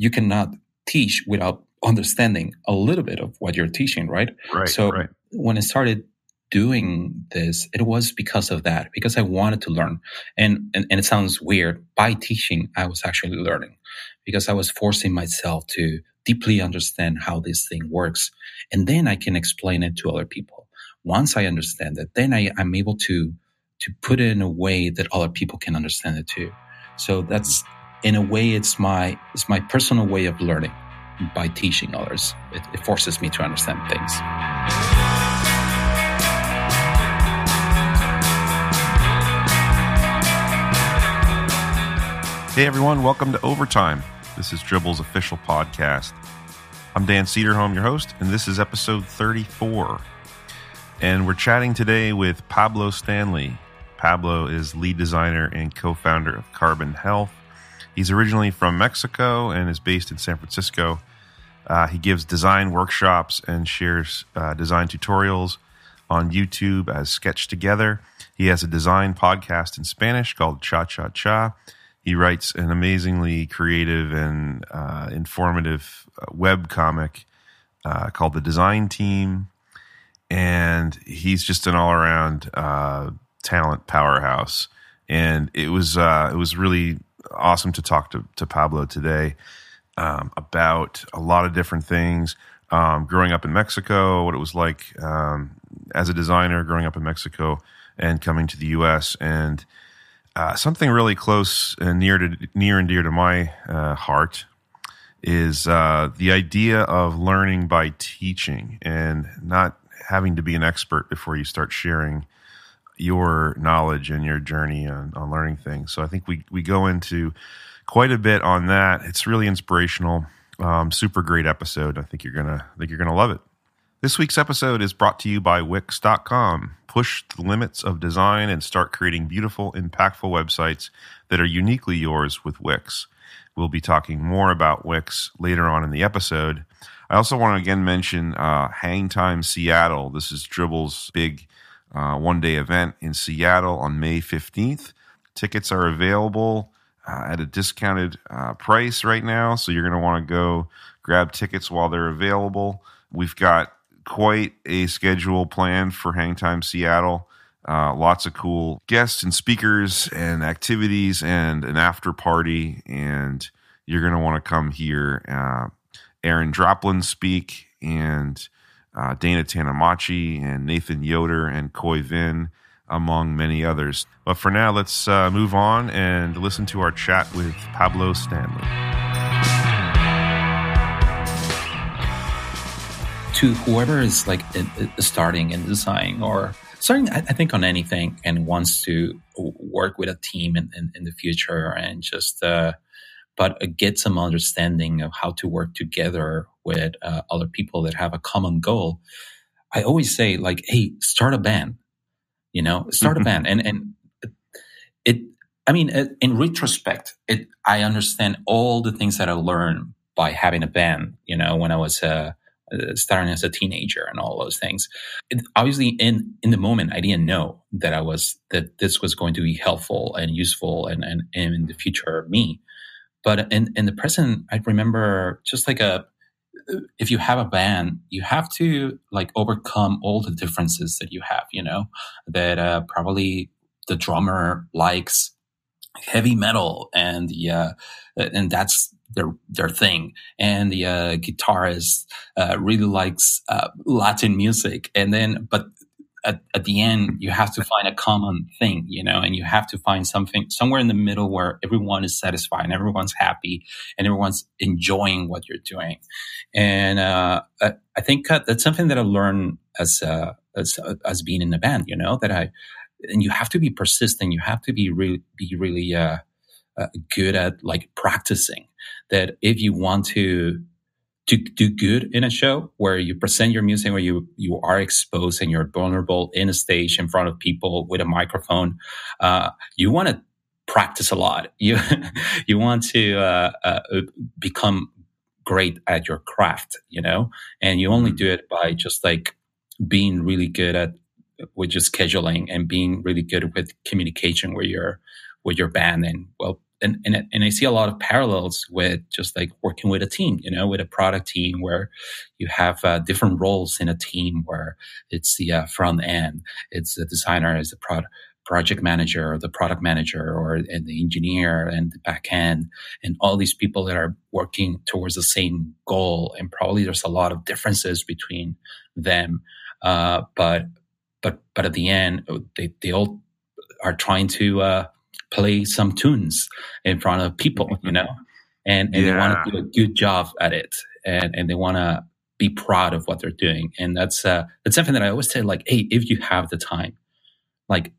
you cannot teach without understanding a little bit of what you're teaching, right? Right. So right. when I started doing this, it was because of that, because I wanted to learn. And, and, and it sounds weird. By teaching, I was actually learning because I was forcing myself to deeply understand how this thing works. And then I can explain it to other people. Once I understand it, then I, I'm able to, to put it in a way that other people can understand it too. So that's, in a way, it's my, it's my personal way of learning by teaching others. It, it forces me to understand things. Hey everyone, welcome to Overtime. This is Dribbble's official podcast. I'm Dan Cederholm, your host, and this is episode 34. And we're chatting today with Pablo Stanley. Pablo is lead designer and co founder of Carbon Health. He's originally from Mexico and is based in San Francisco. Uh, he gives design workshops and shares uh, design tutorials on YouTube as Sketch Together. He has a design podcast in Spanish called Cha Cha Cha. He writes an amazingly creative and uh, informative uh, web comic uh, called The Design Team. And he's just an all around uh, talent powerhouse. And it was it was really awesome to talk to, to Pablo today um, about a lot of different things. Um, growing up in Mexico, what it was like um, as a designer growing up in Mexico and coming to the U.S. and uh, something really close and near to near and dear to my uh, heart is uh, the idea of learning by teaching and not having to be an expert before you start sharing your knowledge and your journey on, on learning things. So I think we we go into quite a bit on that. It's really inspirational. Um, super great episode. I think you're gonna I think you're gonna love it. This week's episode is brought to you by Wix.com. Push the limits of design and start creating beautiful, impactful websites that are uniquely yours with Wix. We'll be talking more about Wix later on in the episode. I also want to again mention uh, Hang Time Seattle. This is Dribbble's big uh, one day event in Seattle on May 15th. Tickets are available uh, at a discounted uh, price right now, so you're going to want to go grab tickets while they're available. We've got quite a schedule planned for Hangtime Seattle. Uh, lots of cool guests and speakers and activities and an after party. And you're going to want to come here. Uh, Aaron Draplin speak and uh, Dana Tanamachi and Nathan Yoder and Khoi Vinh, among many others. But for now, let's uh, move on and listen to our chat with Pablo Stanley. to whoever is like starting in design or starting, I think, on anything and wants to work with a team in, in, in the future and just, uh, but get some understanding of how to work together with uh, other people that have a common goal. I always say, like, hey, start a band, you know, start a band. And, and it, I mean, in retrospect, it, I understand all the things that I learned by having a band, you know, when I was, uh, uh, starting as a teenager and all those things. It, obviously, in in the moment, I didn't know that I was that this was going to be helpful and useful and and, and in the future me. But in in the prison, I remember just like a if you have a band, you have to like overcome all the differences that you have. You know that uh, probably the drummer likes heavy metal and the uh, and that's their their thing. And the uh, guitarist really likes uh, Latin music, and then but at, at the end you have to find a common thing, you know, and you have to find something somewhere in the middle where everyone is satisfied and everyone's happy and everyone's enjoying what you're doing. And uh, I, I, think that's something that I learned as uh, as as being in the band, you know, that I and you have to be persistent. You have to be really be really uh, uh, good at like practicing that if you want to to do good in a show where you present your music where you you are exposed and you're vulnerable in a stage in front of people with a microphone uh, you want to practice a lot you you want to uh, uh, become great at your craft you know and you only mm-hmm. do it by just like being really good at with just scheduling and being really good with communication where you're with your band and well and, and and I see a lot of parallels with just like working with a team, you know, with a product team where you have uh, different roles in a team where it's the uh, front end, it's the designer, is the product project manager or the product manager or and the engineer and the back end and all these people that are working towards the same goal and probably there's a lot of differences between them uh, but but but at the end they, they all are trying to uh, play some tunes in front of people you know and, and yeah. they want to do a good job at it and, and they want to be proud of what they're doing and that's uh, that's something that i always say like hey if you have the time like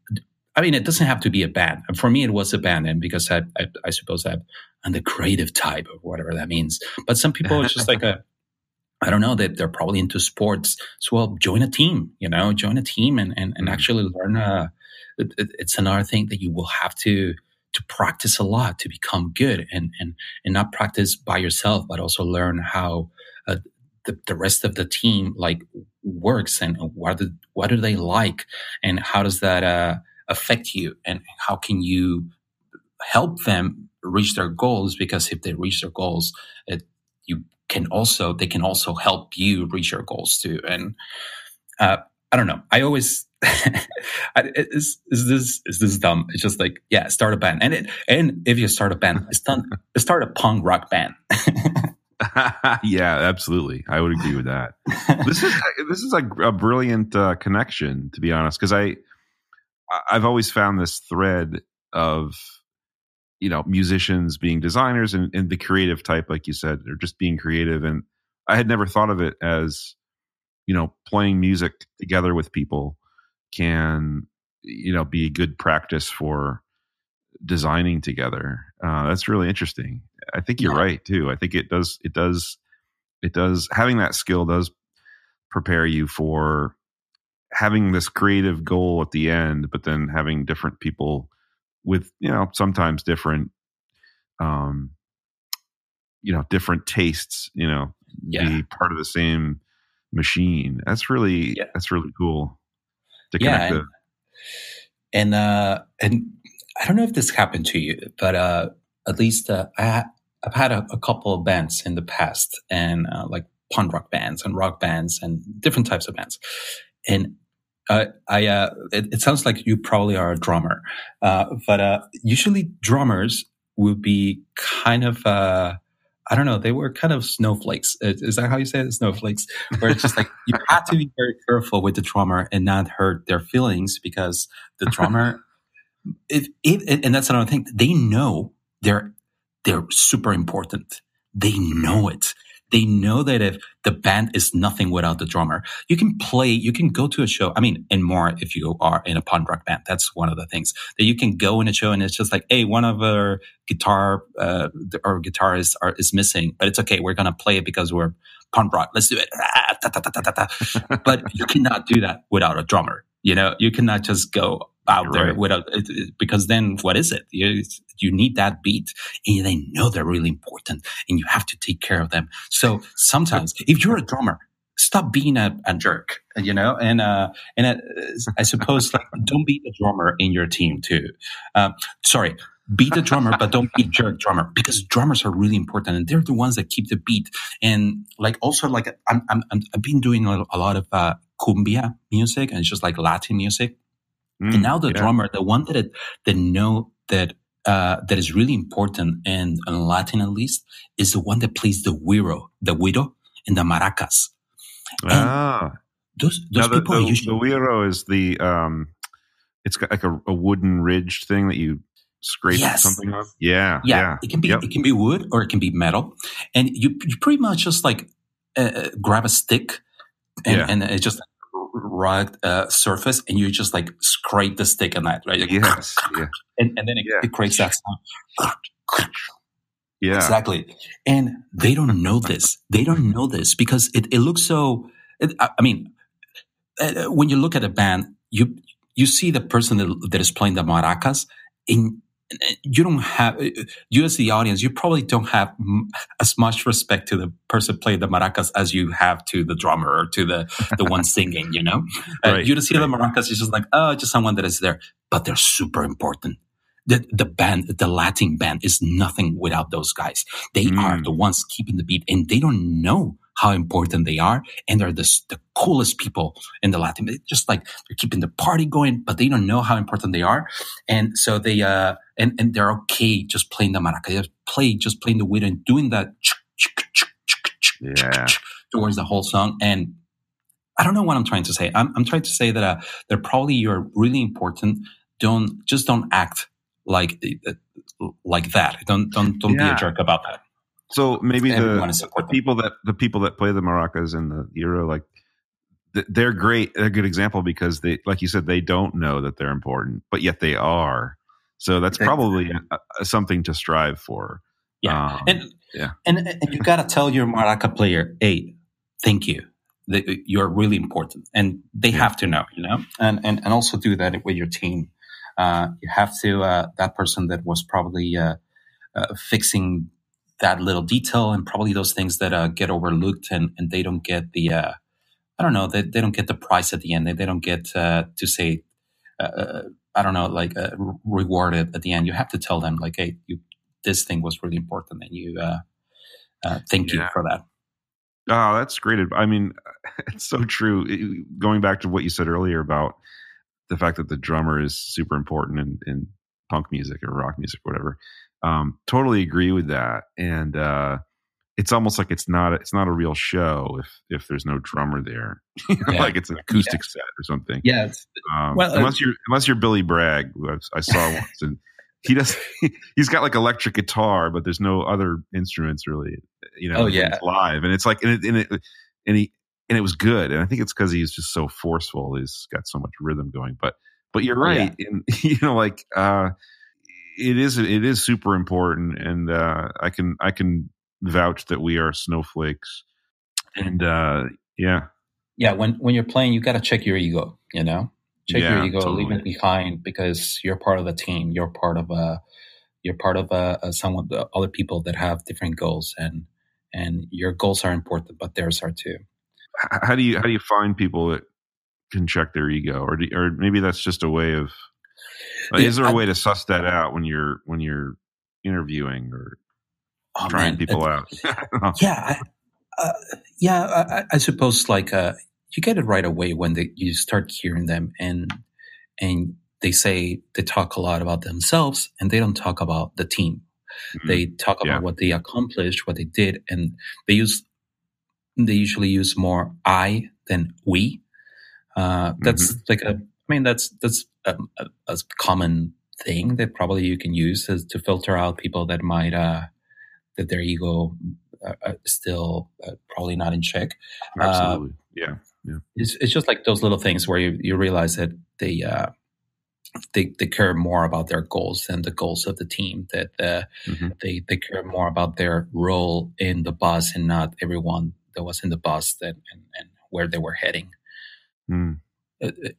I mean, it doesn't have to be a band. For me, it was a band, and because I, I, I suppose I'm, I'm the creative type or whatever that means. But some people, it's just like a, I don't know, that they're probably into sports. So, well, join a team, you know, join a team and, and, and mm-hmm. actually learn. Uh, it, it's another thing that you will have to, to practice a lot to become good and, and, and not practice by yourself, but also learn how uh, the, the rest of the team like works and what do, what do they like and how does that, uh, affect you and how can you help them reach their goals? Because if they reach their goals it, you can also they can also help you reach your goals too. And uh, i don't know. I always is, is this is this dumb it's just like yeah start a band and it and if you start a band start, start a punk rock band yeah, absolutely. I would agree with that. this is this is a, a brilliant uh, connection, to be honest, because I I've always found this thread of you know musicians being designers and, and the creative type, like you said, or just being creative. And I had never thought of it as you know playing music together with people can you know be good practice for designing together. Uh, that's really interesting. I think you're yeah. right too. I think it does. It does. It does. Having that skill does prepare you for having this creative goal at the end, but then having different people with you know sometimes different, um, you know, different tastes. You know, yeah. be part of the same machine. That's really yeah. that's really cool to connect. Yeah, and, and uh, and I don't know if this happened to you, but uh, at least uh, I I've had a, a, couple of bands in the past, and uh, like punk rock bands and rock bands and different types of bands. And uh, I, uh, it, it, sounds like you probably are a drummer, uh, but uh, usually drummers will be kind of, uh, I don't know, they were kind of snowflakes. Is that how you say it? Snowflakes, where it's just like you have to be very careful with the drummer and not hurt their feelings because the drummer, if, if, and that's another thing, they know they're they're super important. They know it. They know that if the band is nothing without the drummer, you can play, you can go to a show. I mean, and more if you are in a punk rock band. That's one of the things that you can go in a show and it's just like, hey, one of our guitar, uh, our guitarists are, is missing, but it's okay. We're going to play it because we're punk rock. Let's do it. but you cannot do that without a drummer. You know, you cannot just go out You're there right. without because then what is it? You, you need that beat, and they know they're really important, and you have to take care of them. So sometimes, if you're a drummer, stop being a, a jerk, you know, and uh, and uh, I suppose like don't be the drummer in your team too. Uh, sorry, be the drummer, but don't be jerk drummer because drummers are really important and they're the ones that keep the beat. And like also like I'm, I'm, i have been doing a, a lot of uh, cumbia music and it's just like Latin music. Mm, and now the yeah. drummer, the one that it, that know that uh, that is really important and in Latin at least is the one that plays the güiro, the güiro, and the maracas. And ah, those those now people the, the, usually the güiro is the um, it's got like a, a wooden ridged thing that you scrape yes. something on. Yeah, yeah, yeah. It can be yep. it can be wood or it can be metal, and you you pretty much just like uh, uh grab a stick and, yeah. and it's just rugged uh, surface, and you just like scrape the stick on that, right? Like, yes, yeah. and, and then it, yeah. it creates that sound. Yeah, exactly. And they don't know this. They don't know this because it, it looks so. It, I mean, uh, when you look at a band, you you see the person that, that is playing the maracas, and you don't have you as the audience you probably don't have as much respect to the person playing the maracas as you have to the drummer or to the the one singing you know uh, right, uh, you just hear right. the maracas it's just like oh just someone that is there but they're super important the, the band, the Latin band is nothing without those guys. They mm. are the ones keeping the beat and they don't know how important they are. And they're the, the coolest people in the Latin, just like they're keeping the party going, but they don't know how important they are. And so they, uh, and, and they're okay just playing the maraca. They play, just playing the wind and doing that yeah. towards the whole song. And I don't know what I'm trying to say. I'm, I'm trying to say that uh, they're probably you're really important. Don't just don't act like uh, like that. Don't don't don't yeah. be a jerk about that. So maybe the, the people that the people that play the maracas in the güiro, like they're great. They're a good example because they, like you said, they don't know that they're important, but yet they are. So that's probably a, a, something to strive for. Yeah, um, and yeah, and, and you got to tell your maraca player, "Hey, thank you. You're really important," and they yeah. have to know, you know, and and and also do that with your team. Uh, you have to uh, that person that was probably uh, uh fixing that little detail and probably those things that uh, get overlooked and, and they don't get the uh, I don't know they, they don't get the price at the end they, they don't get uh, to say uh, uh, I don't know like uh, rewarded at the end you have to tell them like hey you this thing was really important and you uh, uh, thank yeah. you for that oh that's great I mean it's so true going back to what you said earlier about the fact that the drummer is super important in, in punk music or rock music or whatever um, totally agree with that. And uh, it's almost like it's not a, it's not a real show if if there's no drummer there, yeah. like it's an acoustic yeah. set or something. Yeah. Um, well, uh, unless you're unless you're Billy Bragg, who I, I saw once, and he does he's got like electric guitar, but there's no other instruments really. You know, oh yeah, live, and it's like and it, and it and he and it was good, and I think it's because he's just so forceful. He's got so much rhythm going, but but you're right, yeah. and you know, like. uh it is it is super important, and uh, I can I can vouch that we are snowflakes, and uh, yeah, yeah. When when you're playing, you got to check your ego. You know, check yeah, your ego, totally. leave it behind because you're part of the team. You're part of a you're part of a, a some of the other people that have different goals, and and your goals are important, but theirs are too. How do you how do you find people that can check their ego, or do, or maybe that's just a way of is there a way to suss that out when you're when you're interviewing or oh, trying man. people out? yeah, I, uh, yeah. I, I, suppose like uh, you get it right away when they, you start hearing them and and they say they talk a lot about themselves and they don't talk about the team. Mm-hmm. They talk about yeah. what they accomplished, what they did, and they use they usually use more I than we. Uh, that's mm-hmm. like a I mean, that's that's a, a, a, common thing that probably you can use to, to filter out people that might uh, that their ego uh, uh still uh, probably not in check. Uh, Absolutely, yeah, yeah. It's, it's just like those little things where you, you realize that they uh, they they care more about their goals than the goals of the team. That mm-hmm. they they care more about their role in the bus and not everyone that was in the bus that and, and where they were heading. Mm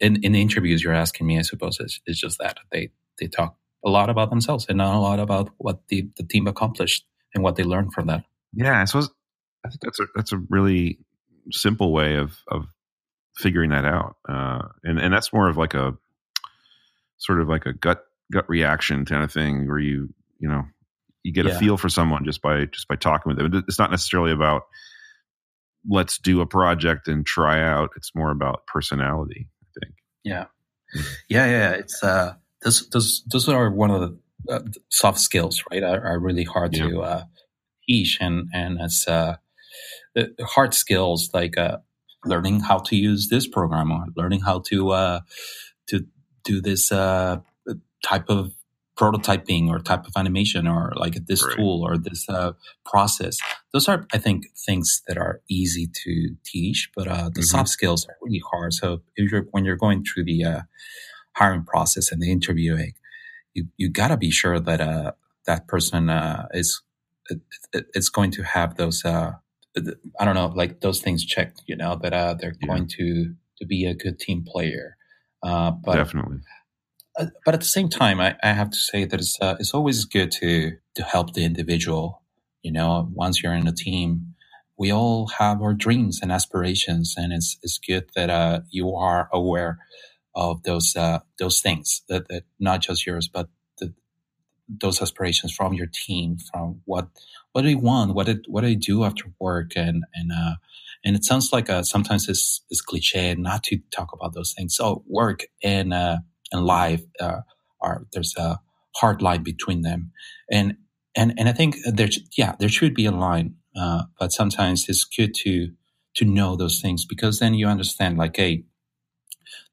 in, in the interviews you're asking me, I suppose it's, it's just that they they talk a lot about themselves and not a lot about what the, the team accomplished and what they learned from that. Yeah, I suppose I think that's a that's a really simple way of of figuring that out, uh, and and that's more of like a sort of like a gut gut reaction kind of thing where you you know you get yeah. a feel for someone just by just by talking with them. It's not necessarily about let's do a project and try out. It's more about personality, I think. Yeah. Mm-hmm. Yeah. Yeah. It's, uh, this those, those are one of the uh, soft skills, right? Are, are really hard yeah. to, uh, teach. And, and as, uh, hard skills like, uh, learning how to use this program or learning how to, uh, to do this, uh, type of prototyping or type of animation or like this right. tool or this uh, process. Those are, I think, things that are easy to teach, but uh, the mm-hmm. soft skills are really hard. So if you're when you're going through the uh, hiring process and the interviewing, you you got to be sure that uh, that person uh, is it, it, it's going to have those. Uh, I don't know, like those things checked. You know that uh, they're yeah. going to to be a good team player. but definitely uh, but at the same time, I, I have to say that it's uh, it's always good to to help the individual. You know, once you're in a team, we all have our dreams and aspirations, and it's it's good that uh, you are aware of those uh, those things that, that not just yours, but the those aspirations from your team, from what what do you want, what did what do you do after work, and and uh, and it sounds like uh, sometimes it's, it's cliche not to talk about those things. So work and uh, and life uh, are there's a hard line between them, and and and I think there's yeah there should be a line, uh, but sometimes it's good to to know those things because then you understand like hey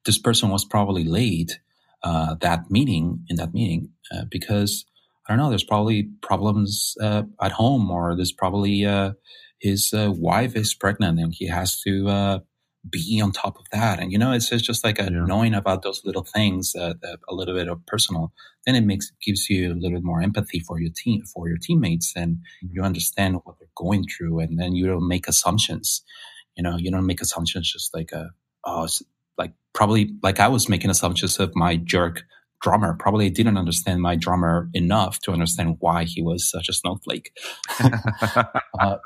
this person was probably late uh, that meeting in that meeting uh, because I don't know. There's probably problems uh, at home, or there's probably uh, his uh, wife is pregnant, and he has to uh, be on top of that. And you know, it's, it's just like yeah. knowing about those little things, a little bit of personal. Then it makes gives you a little bit more empathy for your team, for your teammates, and mm-hmm. you understand what they're going through, and then you don't make assumptions. You know, you don't make assumptions just like a oh like probably like I was making assumptions of my jerk drummer. Probably didn't understand my drummer enough to understand why he was such a snowflake. uh,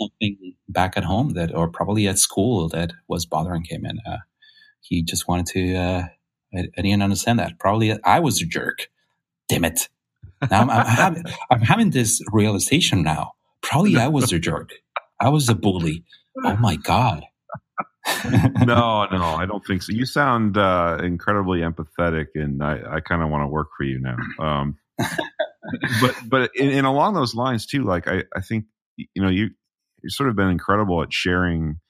something back at home that, or probably at school that was bothering him, and uh, he just wanted to. Uh, I, I, didn't understand that. Probably I was a jerk. Damn it! Now I'm, I'm, having, I'm having this realization now. Probably I was a jerk. I was a bully. Oh my god no, no, I don't think so. You sound uh, incredibly empathetic, and I, I kind of want to work for you now. Um, but but in, in, along those lines too, like I, I think you know you you've sort of been incredible at sharing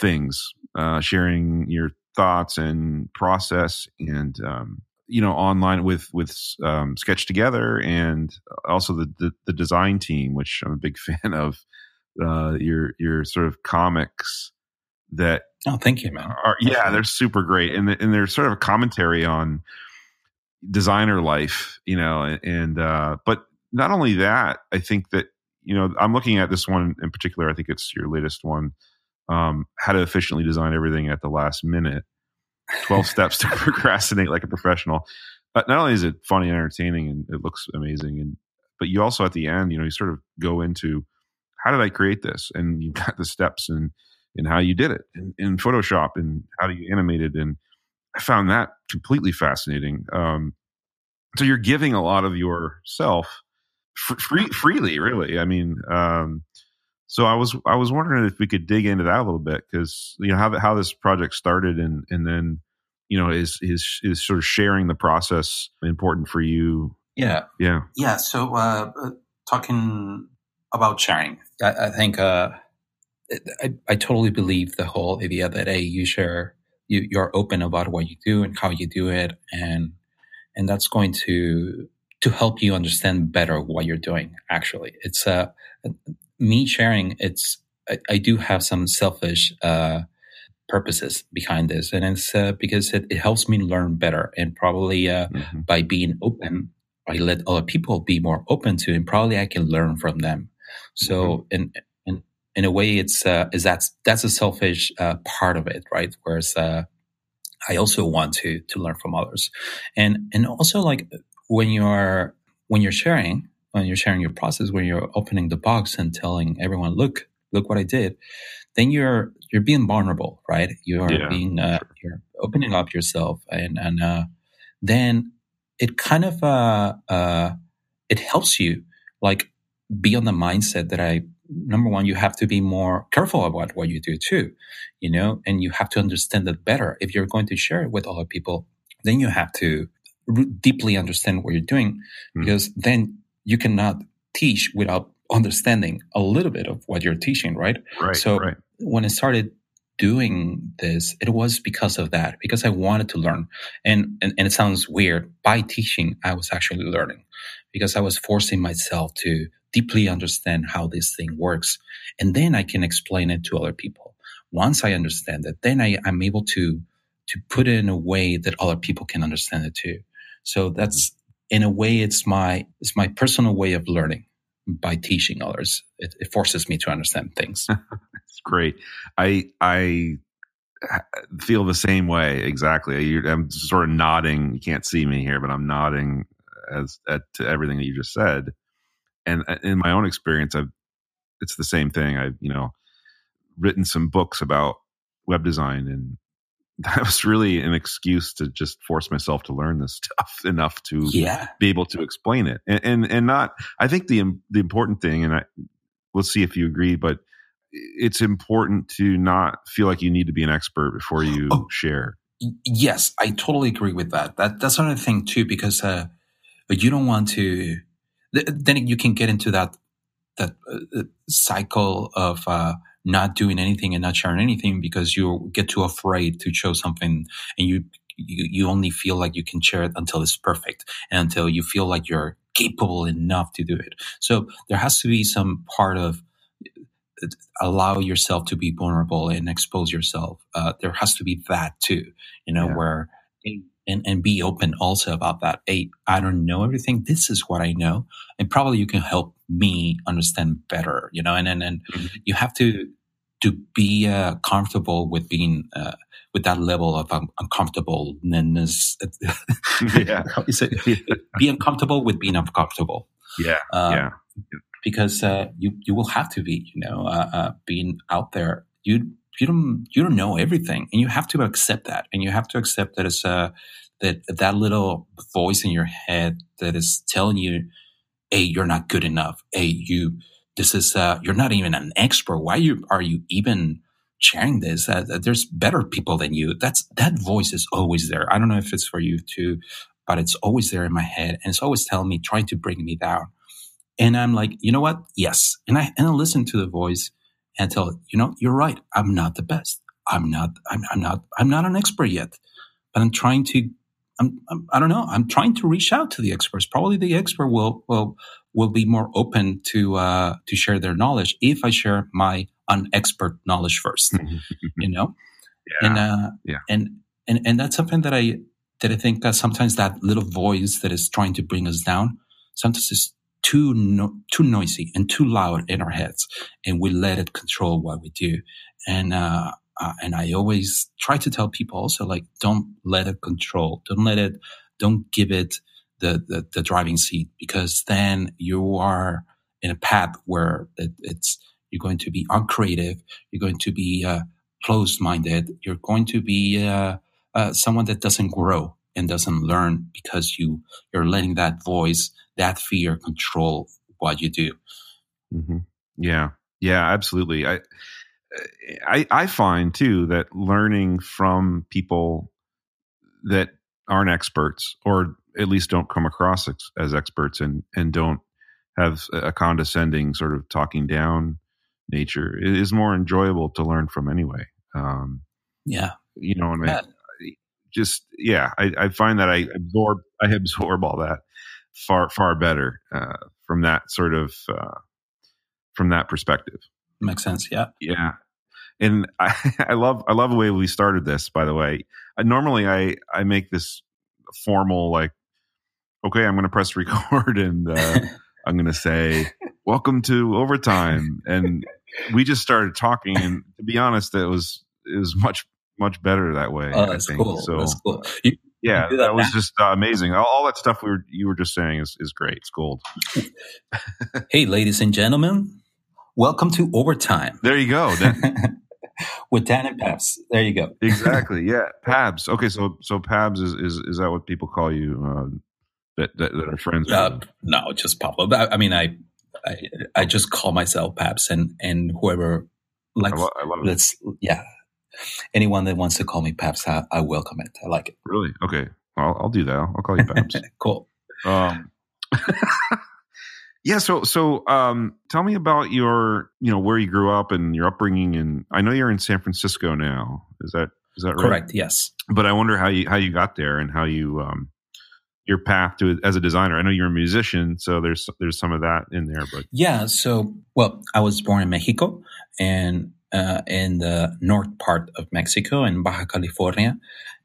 things, uh, sharing your thoughts and process, and um, you know online with with um, Sketch Together, and also the, the, the design team, which I'm a big fan of. Uh, your your sort of comics that oh thank you man. are, yeah they're super great. And, and they're sort of a commentary on designer life you know and, uh, but not only that i think that you know i'm looking at this one in particular i think it's your latest one um, how to efficiently design everything at the last minute. 12 steps to procrastinate like a professional. But not only is it funny and entertaining and it looks amazing and but you also at the end you know you sort of go into how did i create this? And you've got the steps and and how you did it in, in Photoshop and how you animated. And I found that completely fascinating. Um, so you're giving a lot of yourself free, freely, really. I mean, um, so I was I was wondering if we could dig into that a little bit because you know how how this project started and and then you know is is is sort of sharing the process important for you? Yeah, yeah, yeah. So uh, uh talking about sharing, I, I think uh, I, I totally believe the whole idea that hey, you share, you, you're open about what you do and how you do it, and and that's going to to help you understand better what you're doing. Actually, it's uh, me sharing. It's I, I do have some selfish uh, purposes behind this, and it's uh, because it, it, helps me learn better, and probably uh, mm-hmm. by being open, I let other people be more open to, and probably I can learn from them. So, mm-hmm. and in a way, it's uh, is that's that's a selfish uh, part of it, right? Whereas uh, I also want to to learn from others, and and also like when you're when you're sharing when you're sharing your process when you're opening the box and telling everyone, look look what I did, then you're you're being vulnerable, right? You are yeah, being uh, sure. you're opening up yourself, and and uh, then it kind of uh, uh, it helps you like be on the mindset that I number one, you have to be more careful about what you do too, you know, and you have to understand it better. If you're going to share it with other people, then you have to deeply understand what you're doing mm. because then you cannot teach without understanding a little bit of what you're teaching, right? Right. So right. when I started doing this, it was because of that, because I wanted to learn. And, and, and it sounds weird. By teaching, I was actually learning because I was forcing myself to deeply understand how this thing works. And then I can explain it to other people. Once I understand it, then I, am able to, to put it in a way that other people can understand it too. So that's, mm-hmm. in a way, it's my, it's my personal way of learning by teaching others. It, it forces me to understand things. It's great. I, I, feel the same way exactly. I'm sort of nodding. You can't see me here, but I'm nodding as at, to everything that you just said and uh, in my own experience, I've it's the same thing. I've you know written some books about web design and that was really an excuse to just force myself to learn this stuff enough to yeah. be able to explain it and, and and not i think the the important thing and i let's see if you agree but it's important to not feel like you need to be an expert before you oh, share yes i totally agree with that that that's another thing too because uh you don't want to then you can get into that that uh, uh, cycle of uh not doing anything and not sharing anything because you get too afraid to show something and you you, you only feel like you can share it until it's perfect and until you feel like you're capable enough to do it. So there has to be some part of allow yourself to be vulnerable and expose yourself. Uh, there has to be that too, you know, yeah. where and, and be open also about that. Hey, I don't know everything. This is what I know. And probably you can help me understand better, you know, and, and, and mm-hmm. you have to, to be uh, comfortable with being, uh, with that level of um, uncomfortableness. yeah. be uncomfortable with being uncomfortable. Yeah. Uh, yeah. Because, uh, you, you will have to be, you know, uh, uh, being out there. You, you don't you don't know everything and you have to accept that and you have to accept that it's a that that little voice in your head that is telling you hey you're not good enough. Hey you this is uh you're not even an expert. Why you are you even sharing this? Uh, there's better people than you. That's that voice is always there. I don't know if it's for you too but it's always there in my head and it's always telling me trying to bring me down. And i'm like you know what? Yes. And i and i listen to the voice and tell you know, you're right. I'm not the best. I'm not, I'm, I'm not, I'm not an expert yet, but I'm trying to, I'm, I'm, I don't know. I'm trying to reach out to the experts. Probably the expert will, will, will be more open to, uh, to share their knowledge if I share my unexpert knowledge first, you know? Yeah. And, uh, yeah. and, and, and that's something that I, that I think uh, sometimes that little voice that is trying to bring us down, sometimes is too no, too noisy and too loud in our heads, and we let it control what we do. And uh, uh, and I always try to tell people also like, don't let it control, don't let it, don't give it the the, the driving seat because then you are in a path where it, it's you're going to be uncreative, you're going to be uh, closed minded, you're going to be uh, uh, someone that doesn't grow and doesn't learn because you you're letting that voice that fear control what you do. Mm-hmm. Yeah, yeah, absolutely. I, I, I find too that learning from people that aren't experts, or at least don't come across ex- as experts, and and don't have a condescending sort of talking down nature is more enjoyable to learn from anyway. Um, yeah, you know, I mean, yeah. just yeah, I, I find that I absorb I absorb all that far far better uh, from that sort of uh, from that perspective. Makes sense. Yeah. Yeah. And I, I love I love the way we started this. By the way, I, normally I I make this formal like, okay, I'm going to press record and uh, I'm going to say, "Welcome to overtime," and we just started talking. And to be honest, it was it was much much better that way. Oh, that's cool. So, that's cool. You, yeah, that, that was just uh, amazing. All, all, that stuff we were you were just saying is is great. It's gold. hey, ladies and gentlemen, welcome to overtime. There you go. With Dan and Pabs. There you go. exactly. Yeah, Pabs. Okay, so so Pabs is is is that what people call you? Uh, that, that, that are friends uh, No, just Pablo. I, I mean, I, I I just call myself Pabs, and and whoever like I, lo- I love let's it. yeah anyone that wants to call me Paps, I, I welcome it. I like it. Really? Okay. I'll, I'll do that. I'll call you Paps. cool. Um, yeah. So, so, um, tell me about your, you know, where you grew up and your upbringing. And I know you're in San Francisco now. Is that, is that right? Correct. Yes. But I wonder how you, how you got there and how you, um, your path to as a designer. I know you're a musician, so there's there's some of that in there. But yeah, so well, I was born in Mexico, and uh, in the north part of Mexico in Baja California,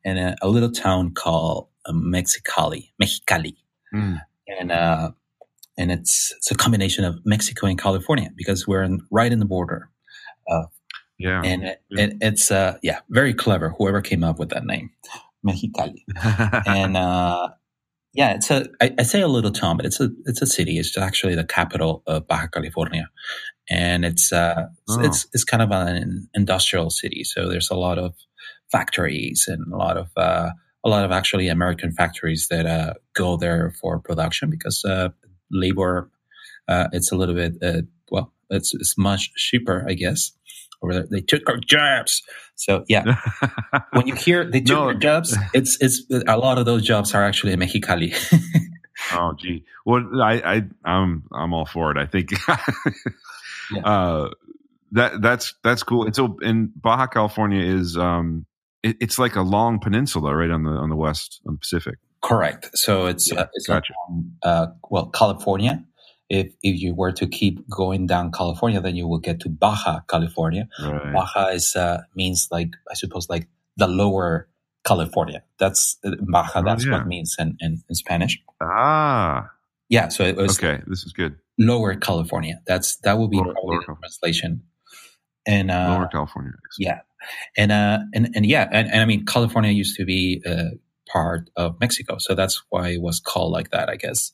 in a, a little town called uh, Mexicali, Mexicali, mm. and uh, and it's it's a combination of Mexico and California because we're in, right in the border. yeah, and it, yeah. It, it's uh, yeah, very clever. Whoever came up with that name, Mexicali, and uh, yeah, it's a I, I say a little town, but it's a it's a city. It's actually the capital of Baja California, and it's uh, oh. it's it's kind of an industrial city. So there's a lot of factories and a lot of uh, a lot of actually American factories that uh, go there for production because uh, labor uh, it's a little bit uh, well it's it's much cheaper I guess. Or they took our jobs. So yeah, when you hear they took no. our jobs, it's it's a lot of those jobs are actually in Mexicali. oh gee, well I I I'm I'm all for it. I think. yeah. uh, that that's that's cool. And so, in Baja California is um, it, it's like a long peninsula, right on the on the west on the Pacific. Correct. So it's yeah, uh, it's gotcha. uh, well California. If if you were to keep going down California, then you will get to Baja California. Right. Baja is uh, means like I suppose like the lower California. That's uh, Baja. Oh, that's yeah. what it means in, in, in Spanish. Ah. Yeah. So it was okay. This is good. Lower California. That's that will be lower, probably lower the translation and uh, Lower California. Yeah, and uh, and and yeah, and, and I mean California used to be a part of Mexico, so that's why it was called like that, I guess.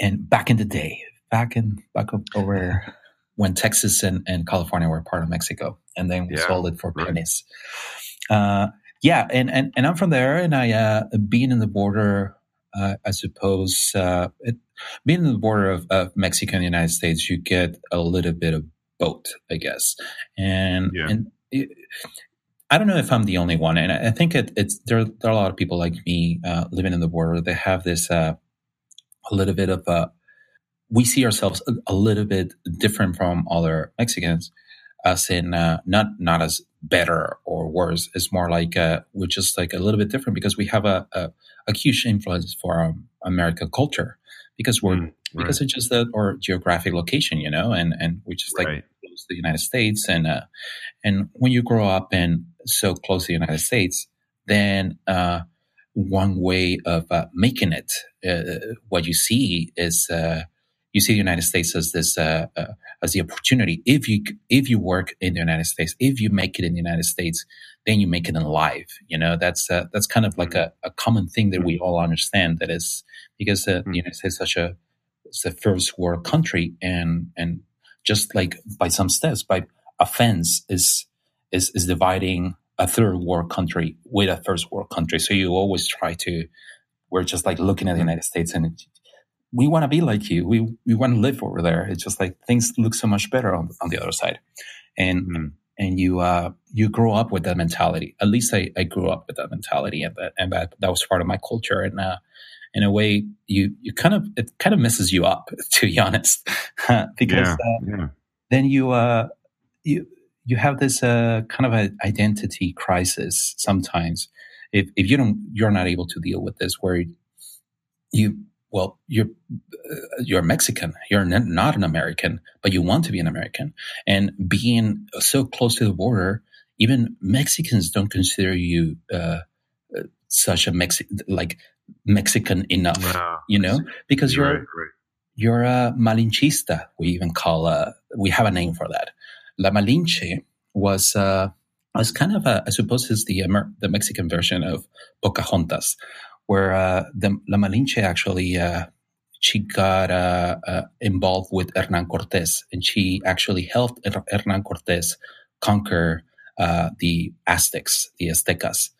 And back in the day, back in back up over when Texas and, and California were part of Mexico, and then we yeah, sold it for right. pennies. Uh, yeah, and, and and I'm from there, and I uh, being in the border, uh, I suppose uh, it, being in the border of, of Mexico and the United States, you get a little bit of boat, I guess. And yeah. and it, I don't know if I'm the only one, and I think it, it's there. There are a lot of people like me uh, living in the border. They have this uh, a little bit of a. We see ourselves a, a, little bit different from other Mexicans, as in uh, not not as better or worse. It's more like uh, we're just like a little bit different because we have a a, a huge influence for um, American culture because we're mm, right. because it's just that our geographic location, you know, and and we just like right close to the United States, and uh, and when you grow up and so close to the United States, then uh, one way of uh, making it, uh, what you see is uh, you see the United States as this uh, as the opportunity. If you if you work in the United States, if you make it in the United States, then you make it in life. You know that's uh, that's kind of like mm-hmm. a, a, common thing that we mm-hmm. all understand. That is because uh, the hmm. United States is such a it's the first world country and and just like by some steps, by a fence is is is dividing a third world country with a first world country. So you always try to. We're just like looking at the mm-hmm. United States and we want to be like you. We we want to live over there. It's just like things look so much better on, on the other side, and mm. and you uh you grow up with that mentality. At least I, I grew up with that mentality, and that and that that was part of my culture. And uh, in a way you you kind of it kind of messes you up to be honest because yeah, uh, yeah. then you uh you you have this uh kind of an identity crisis sometimes if if you don't you're not able to deal with this where you well you're uh, you're Mexican you're not an American but you want to be an American and being so close to the border even Mexicans don't consider you uh, uh such a Mexican like Mexican enough, you know, because you're right, right. you're a Malinchista. We even call a uh, we have a name for that. La Malinche was uh, was kind of a, I suppose is the Amer- the Mexican version of Pocahontas, where uh, the La Malinche actually uh, she got uh, uh, involved with Hernan Cortés, and she actually helped Hernan Cortés conquer uh, the Aztecs, the Aztecas.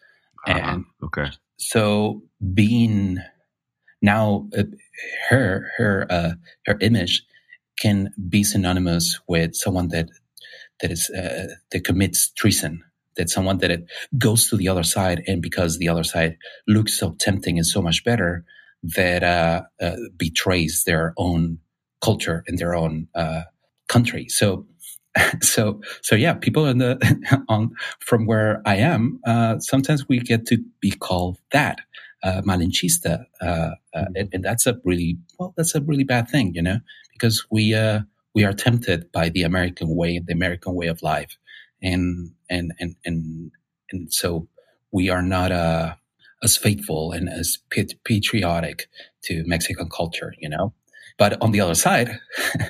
Uh-huh. And okay so being now uh, her her uh, her image can be synonymous with someone that that is uh, that commits treason that someone that it goes to the other side and because the other side looks so tempting and so much better that uh, uh betrays their own culture and their own uh, country so so so yeah people in the on from where i am uh, sometimes we get to be called that uh, malinchista uh, uh, mm-hmm. and, and, that's a really well that's a really bad thing you know because we uh, we are tempted by the american way the american way of life and and and and and so we are not uh, as faithful and as patriotic to mexican culture you know but on the other side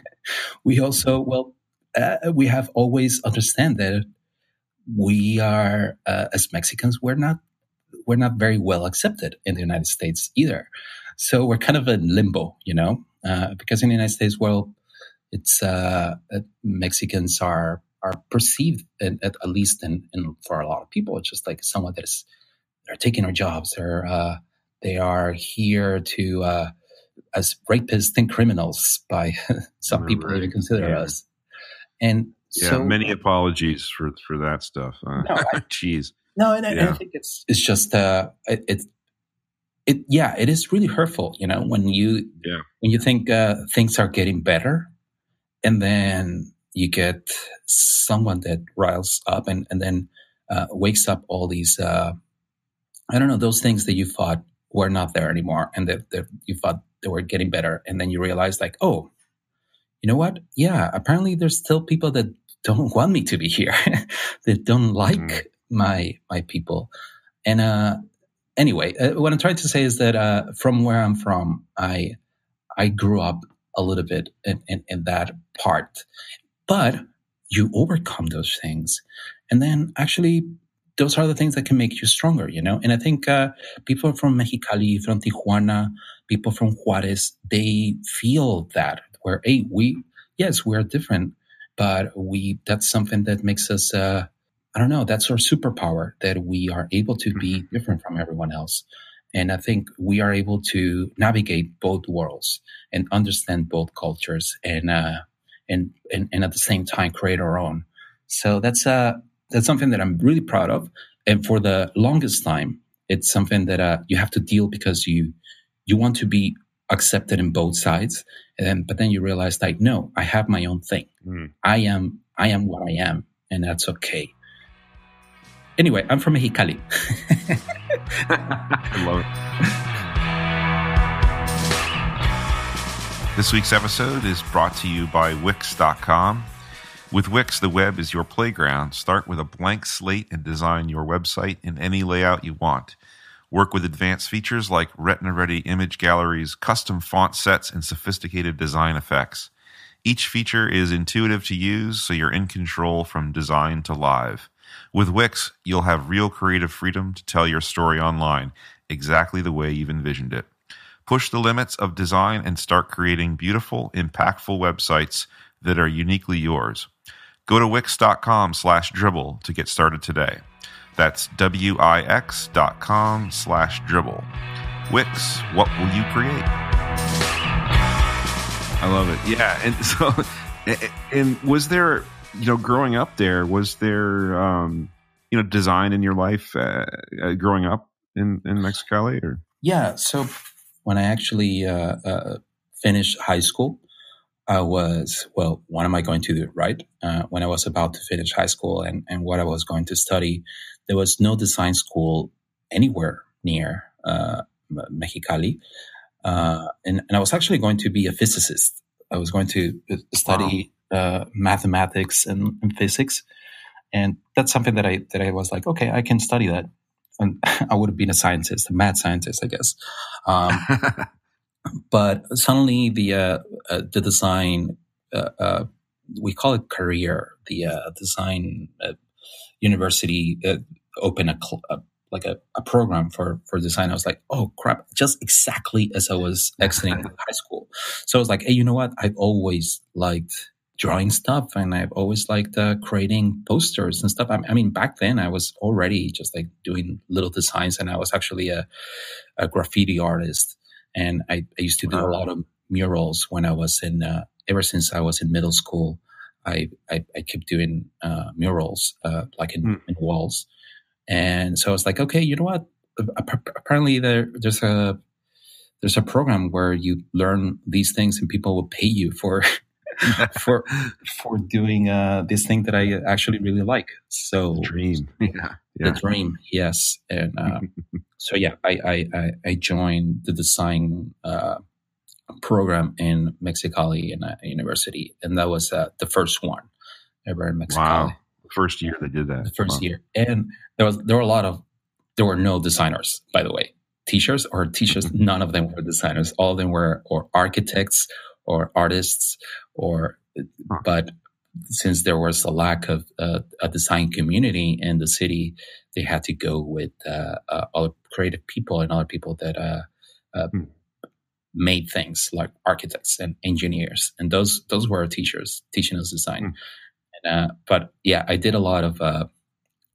we also well uh, we have always understand that we are uh, as Mexicans we're not we're not very well accepted in the United States either. So we're kind of in limbo, you know, uh, because in the United States, well, it's uh, uh, Mexicans are are perceived at, at, at least in, in, for a lot of people, it's just like someone that is they're taking our jobs. They're uh, they are here to uh, as rapists and criminals by some people even consider yeah. us. And yeah, so, many apologies for for that stuff. Uh, no, I, Jeez. No, and, yeah. I think it's it's just uh, it, it, it yeah, it is really hurtful. You know, when you yeah. when you think uh, things are getting better, and then you get someone that riles up and and then uh, wakes up all these uh, I don't know those things that you thought were not there anymore, and that, that you thought they were getting better, and then you realize like, oh, you know what? Yeah, apparently there's still people that don't want me to be here, that don't like mm. my my people, and uh, anyway, uh, what I'm trying to say is that uh, from where I'm from, I I grew up a little bit in, in, in that part, but you overcome those things, and then actually those are the things that can make you stronger, you know? And I think uh, people from Mexicali, from Tijuana, people from Juarez, they feel that where, hey, we, yes, we're different, but we, that's something that makes us, uh, I don't know, that's our superpower that we are able to be mm-hmm. different from everyone else. And I think we are able to navigate both worlds and understand both cultures and, uh, and, and, and at the same time create our own. So that's, uh, that's something that I'm really proud of. And for the longest time, it's something that uh, you have to deal because you you want to be accepted in both sides. And then, but then you realize like, no, I have my own thing. Mm. I am I am what I am, and that's okay. Anyway, I'm from Mexicali. I love it. This week's episode is brought to you by Wix.com. With Wix, the web is your playground. Start with a blank slate and design your website in any layout you want. Work with advanced features like retina ready image galleries, custom font sets, and sophisticated design effects. Each feature is intuitive to use, so you're in control from design to live. With Wix, you'll have real creative freedom to tell your story online exactly the way you've envisioned it. Push the limits of design and start creating beautiful, impactful websites that are uniquely yours. Go to wix.com slash dribbble to get started today. That's W-I-X dot com slash dribbble. Wix, what will you create? I love it. Yeah. And so, and was there, you know, growing up there, was there, um, you know, design in your life uh, uh, growing up in, in Mexicali or? Yeah. So when I actually uh, uh, finished high school, I was, well, what am I going to do, right? Uh, when I was about to finish high school and, and what I was going to study, there was no design school anywhere near uh, Mexicali. Uh, and, and I was actually going to be a physicist. I was going to study wow. Uh, mathematics and, and, physics. And that's something that I, that I was like, okay, I can study that. And I would have been a scientist, a mad scientist, I guess. Um, but suddenly the uh, uh, the design uh, uh, we call it career the uh, design uh, university open a, cl- a like a, a, program for for design. I was like, oh crap! Just exactly as I was exiting high school. So I was like, hey, you know what? I've always liked drawing stuff, and I've always liked uh, creating posters and stuff. I, I, mean, back then I was already just like doing little designs, and I was actually a, a graffiti artist. And I, I used to do wow. a lot of murals when I was in, uh, ever since I was in middle school. I, I, I kept doing uh, murals, uh, like in, mm. in, walls. And so I was like, okay, you know what? Apparently there, there's a, there's a program where you learn these things and people will pay you for, for, for doing, uh, this thing that I actually really like. So the dream. Yeah. yeah. The dream. Yes. And, uh, so yeah, I, I, I joined the design uh, program in Mexicali in a university, and that was uh, the first one ever in Mexicali. Wow, first year they did that. The first wow. year, and there was there were a lot of there were no designers, by the way. Teachers or teachers, none of them were designers. All of them were or architects or artists or, but since there was a lack of uh, a design community in the city, they had to go with uh, uh, other creative people and other people that mm. made things like architects and engineers, and those those were our teachers teaching us design. Mm. And, uh, but yeah, I did a lot of uh,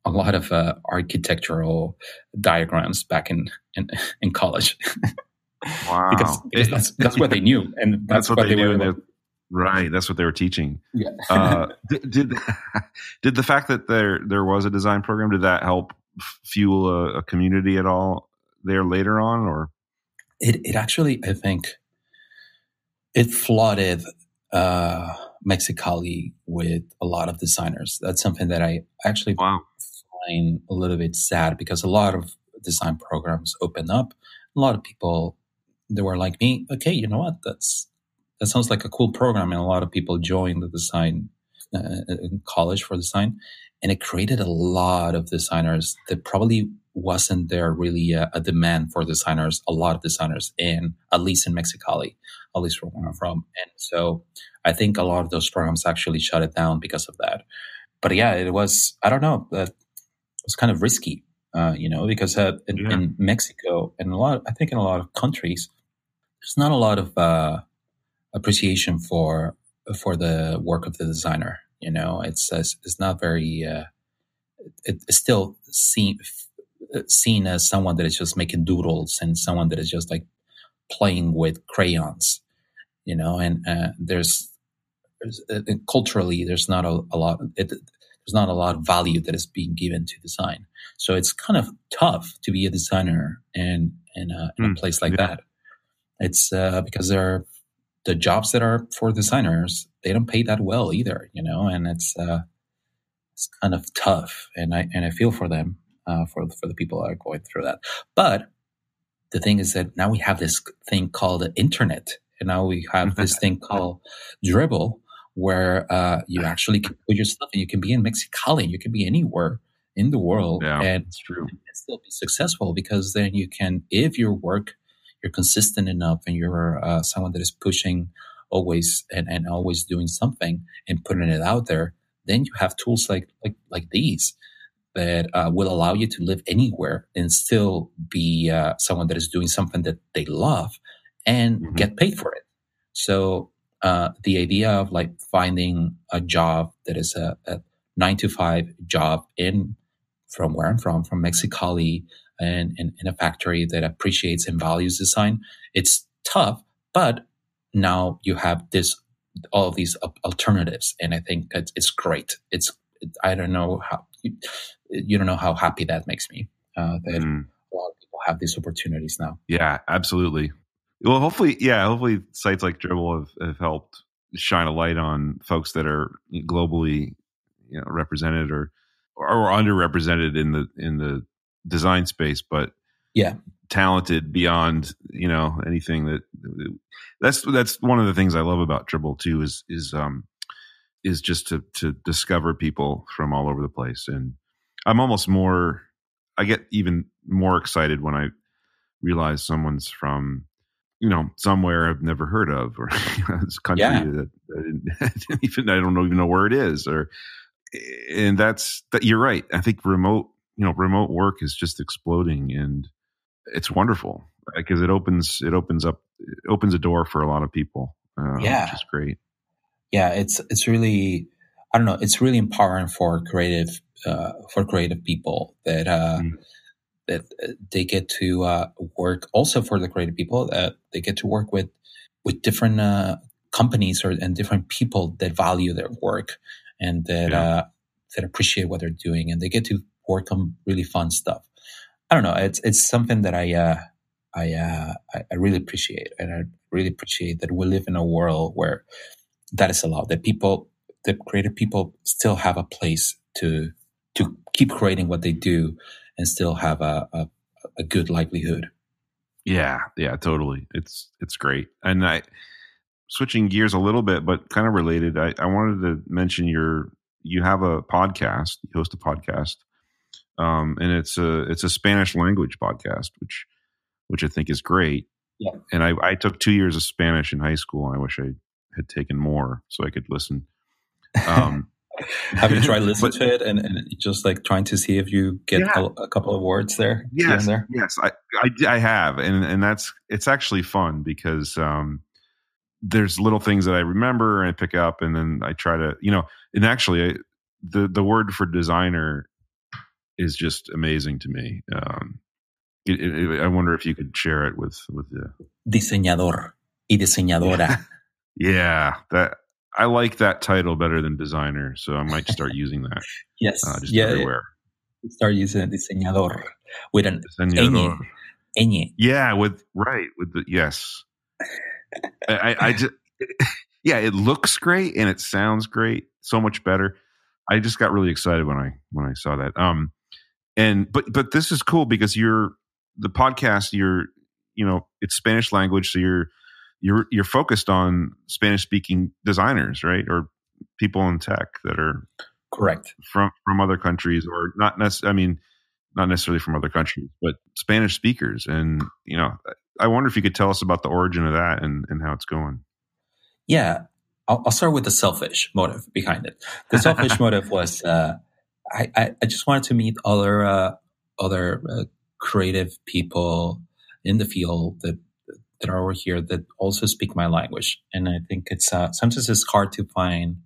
a lot of uh, architectural diagrams back in in, in college. Wow, because, because that's that's what they knew, and that's, that's what, what, they, they, knew. Were. and they- Right, that's what they were teaching. Yeah. uh, did, did did the fact that there there was a design program did that help f- fuel a, a community at all there later on or it it actually I think it flooded uh, Mexicali with a lot of designers. That's something that I actually wow find a little bit sad because a lot of design programs open up. A lot of people they were like me. Okay, you know what? That's that sounds like a cool program, and a lot of people joined the design uh, in college for design, and it created a lot of designers that probably wasn't there really a, a demand for designers. A lot of designers in at least in Mexicali, at least from where I'm from, and so I think a lot of those programs actually shut it down because of that. But yeah, it was I don't know that it was kind of risky, uh, you know, because uh, in, Yeah. in Mexico and a lot, I think in a lot of countries, there's not a lot of uh, appreciation for for the work of the designer. You know, it's it's, it's not very. Uh, it, it's still seen seen as someone that is just making doodles and someone that is just like playing with crayons. You know, and uh, there's, there's uh, culturally there's not a, a lot. It, there's not a lot of value that is being given to design. So it's kind of tough to be a designer in in a, in a Hmm, place like yeah. that. It's uh, because there are the jobs that are for designers. They don't pay that well either, you know, and it's uh, it's kind of tough. And I and I feel for them uh, for for the people that are going through that. But the thing is that now we have this thing called the internet, and now we have this thing called Dribbble, where uh, you actually can put your stuff and you can be in Mexicali, you can be anywhere in the world, Yeah, and it's true and still be successful because then you can, if your work, you're consistent enough and you're uh, someone that is pushing always and, and always doing something and putting it out there, then you have tools like like like these that uh, will allow you to live anywhere and still be uh, someone that is doing something that they love and Mhm. get paid for it. So uh, the idea of like finding a job that is a, a nine to five job in from where I'm from, from Mexicali, and in, in a factory that appreciates and values design, it's tough. But now you have this all of these alternatives, and I think it's, it's great. It's I don't know how you, you don't know how happy that makes me uh, that Mm. a lot of people have these opportunities now. yeah absolutely well hopefully yeah hopefully sites like Dribbble have, have helped shine a light on folks that are globally you know represented or or underrepresented in the in the design space but Yeah. talented beyond you know anything that that's that's one of the things I love about Dribbble too is is um is just to to discover people from all over the place and I'm almost more I get even more excited when I realize someone's from you know somewhere I've never heard of or this country Yeah. that I didn't, I didn't even I don't even know where it is or and that's that you're right I think remote you know remote work is just exploding and it's wonderful because it opens it opens up it opens a door for a lot of people uh, Yeah. which is great yeah it's it's really i don't know it's really empowering for creative uh, for creative people that uh, Mm. that uh, they get to uh, work also for the creative people that they get to work with with different uh, companies or and different people that value their work and that Yeah. uh, that appreciate what they're doing and they get to work on really fun stuff i don't know it's it's something that i uh, I, uh, I really appreciate, and I really appreciate that we live in a world where that is allowed. That people, that creative people, still have a place to to keep creating what they do, and still have a a, a good livelihood. yeah yeah totally it's it's great and I switching gears a little bit but kind of related I, I wanted to mention your you have a podcast you host a podcast um, and it's a it's a Spanish language podcast which which I think is great Yeah. and I, I took two years of Spanish in high school I wish I had taken more so I could listen um, have you tried listening but- to it and, and just like trying to see if you get Yeah. a, a couple of words there yes, there? yes, I, I, I have, and and that's it's actually fun because um, there's little things that I remember and I pick up, and then I try to, you know, and actually, I, the the word for designer is just amazing to me. Um, it, it, I wonder if you could share it with with the diseñador y diseñadora. yeah, that I like that title better than designer, so I might start using that. yes, uh, just yeah, everywhere. Start using a diseñador with an Diseñador. ñ. Yeah, with right with the yes. I, I just yeah, it looks great and it sounds great, so much better. I just got really excited when I when I saw that. Um, and but but this is cool because you're the podcast. You're you know it's Spanish language, so you're you're you're focused on Spanish speaking designers, right, or people in tech that are correct from from other countries or not necessarily. I mean, not necessarily from other countries, but Spanish speakers. And you know, I wonder if you could tell us about the origin of that and and how it's going. Yeah, I'll, I'll start with the selfish motive behind it. The selfish motive was uh, I, I, I just wanted to meet other uh, other uh, creative people in the field that that are over here that also speak my language, and I think it's uh, sometimes it's hard to find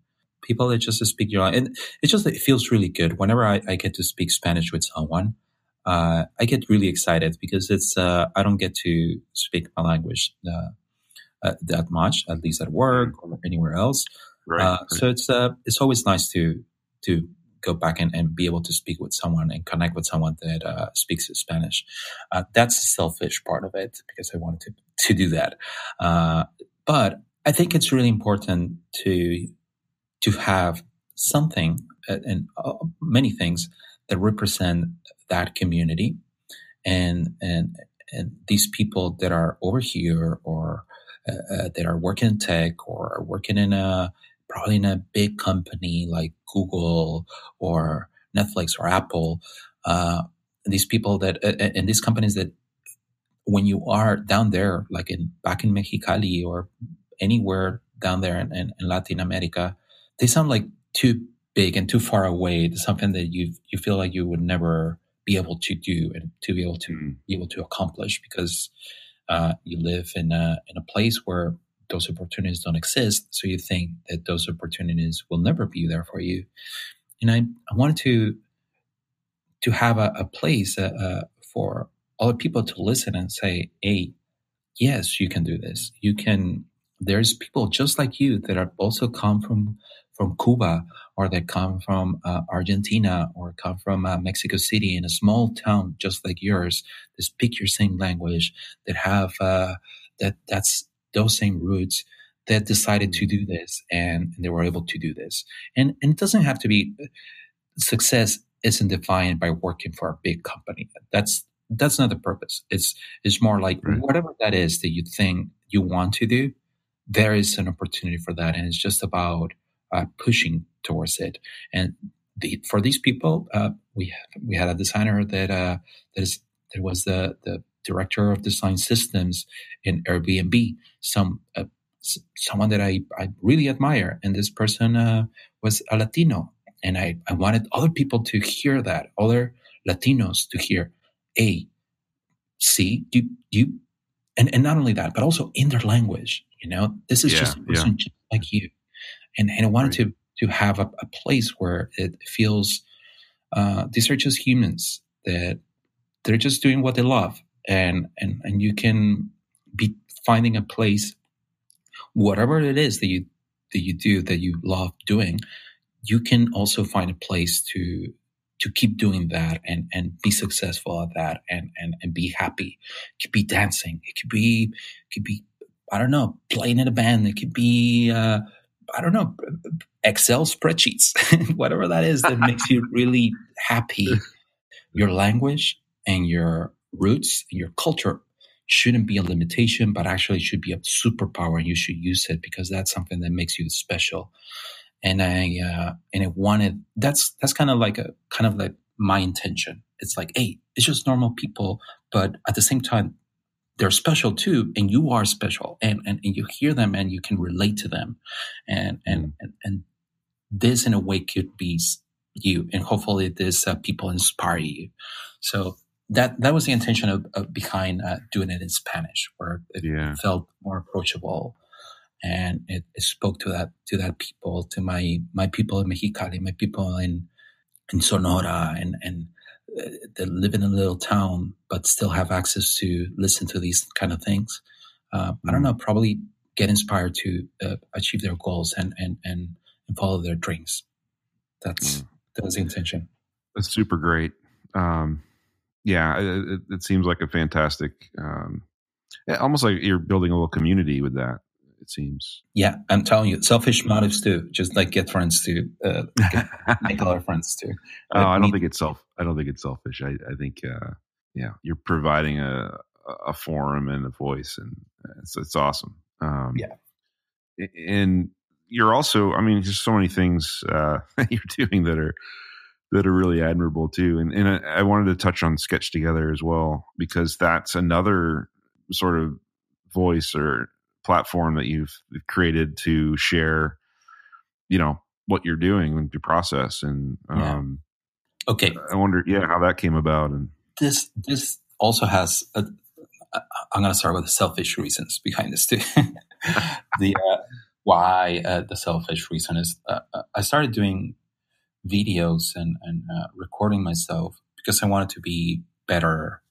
people that just speak your language. And it just it feels really good whenever I, I get to speak Spanish with someone. Uh, I get really excited because it's uh, I don't get to speak my language uh, uh, that much, at least at work or anywhere else. Right. Uh, so it's uh, it's always nice to to go back and, and be able to speak with someone and connect with someone that uh, speaks Spanish. Uh, that's the selfish part of it because I wanted to to do that. Uh, but I think it's really important to to have something uh, and uh, many things that represent that community and and and these people that are over here or uh, uh, that are working in tech or are working in a probably in a big company like Google or Netflix or Apple. Uh, these people that uh, and these companies that when you are down there, like in back in Mexicali or anywhere down there in, in, in Latin America, they sound like too big and too far away. It's something that you you feel like you would never be able to do and to be able to Mm. be able to accomplish because uh, you live in a in a place where those opportunities don't exist. So you think that those opportunities will never be there for you. And I, I wanted to to have a, a place uh, uh, for other people to listen and say, "Hey, yes, you can do this. You can." There's people just like you that are also come from from Cuba or that come from uh, Argentina or come from uh, Mexico City in a small town just like yours that speak your same language that have uh, that that's those same roots that decided to do this and, and they were able to do this. And and it doesn't have to be success isn't defined by working for a big company. That's that's not the purpose. It's it's more like Right. whatever that is that you think you want to do there is an opportunity for that and it's just about uh, pushing towards it. And the, for these people uh, we we had a designer that uh, that is that was the the director of design systems in Airbnb. Some uh, s- someone that I, I really admire and this person uh, was a Latino and I, I wanted other people to hear that other Latinos to hear a see you you and, and not only that but also in their language you know? This is Yeah, just a person just like you. And and I wanted to to have a, a place where it feels uh, these are just humans that they're just doing what they love and and and you can be finding a place whatever it is that you that you do that you love doing you can also find a place to to keep doing that and and be successful at that and and and be happy. It could be dancing. It could be it could be i don't know playing in a band. It could be uh i don't know excel spreadsheets whatever that is that makes you really happy. Your language and your roots and your culture shouldn't be a limitation, but actually should be a superpower, and you should use it because that's something that makes you special. And I uh, and I wanted that's that's kind of like a kind of like my intention. It's like, hey, it's just normal people, but at the same time, they're special too, and you are special, and and, and you hear them and you can relate to them, and and and, and this in a way could be you, and hopefully this uh, people inspire you. So that that was the intention of, of behind uh, doing it in Spanish, where it Yeah. felt more approachable. and it, it, spoke to that to that people, to my my people in Mexicali, my people in in Sonora, and and uh, that live in a little town but still have access to listen to these kind of things. Uh, I don't mm. know, probably get inspired to uh, achieve their goals and and and, and follow their dreams. That's mm. that was the intention. That's super great. Um, yeah, it, it, seems like a fantastic, um, almost like you're building a little community with that it seems. Yeah, I'm telling you, selfish motives too. Just like get friends to uh, make other friends too. oh, I don't think it's self. I don't think it's selfish. I, I think, uh, yeah, you're providing a a forum and a voice, and it's it's awesome. Um, yeah, and you're also, I mean, there's so many things uh, that you're doing that are that are really admirable too. And and I, I wanted to touch on Sketch Together as well because that's another sort of voice or platform that you've created to share, you know, what you're doing and your process. And um, yeah. okay, I wonder, yeah, how that came about. And this this also has. A, I'm going to start with the selfish reasons behind this too. the uh, why uh, the selfish reason is uh, uh, I started doing videos and and uh, recording myself because I wanted to be better.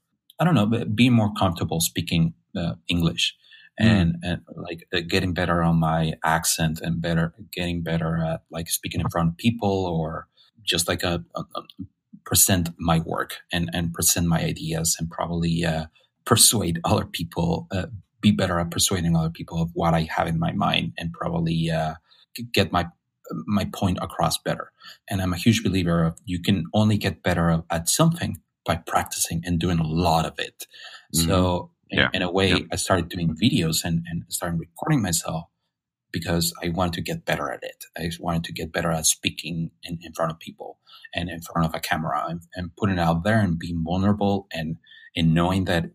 I don't know, be more comfortable speaking uh, English. Mm. and, and like uh, getting better on my accent and better getting better at like speaking in front of people or just like a, a, a present my work and and present my ideas and probably uh, persuade other people uh, be better at persuading other people of what I have in my mind and probably uh, get my my point across better. And I'm a huge believer of you can only get better at something by practicing and doing a lot of it. Mm-hmm. So in, yeah. in a way, I started doing videos and, and started recording myself because I wanted to get better at it. I wanted to get better at speaking in, in front of people and in front of a camera and, and putting it out there and being vulnerable and in knowing that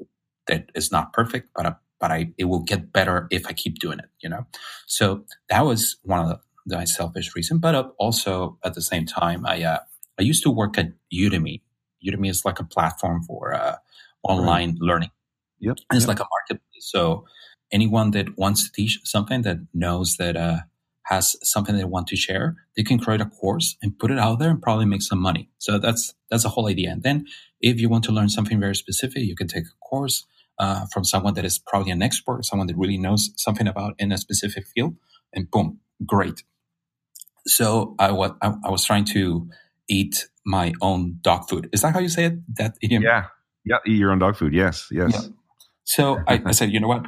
that is not perfect, but I, but I it will get better if I keep doing it. You know, so that was one of the, my selfish reason. But also at the same time, I uh, I used to work at Udemy. Udemy is like a platform for uh, online right. learning Yep. And it's yep. like a marketplace. So anyone that wants to teach something that knows that uh, has something they want to share, they can create a course and put it out there and probably make some money. So that's that's the whole idea. And then if you want to learn something very specific, you can take a course uh, from someone that is probably an expert, someone that really knows something about in a specific field, and boom, great. So I was I, I was trying to eat my own dog food. Is that how you say it? That idiom? Yeah. Yeah, eat your own dog food. Yes, yes. Yeah. So I, I, said, you know what?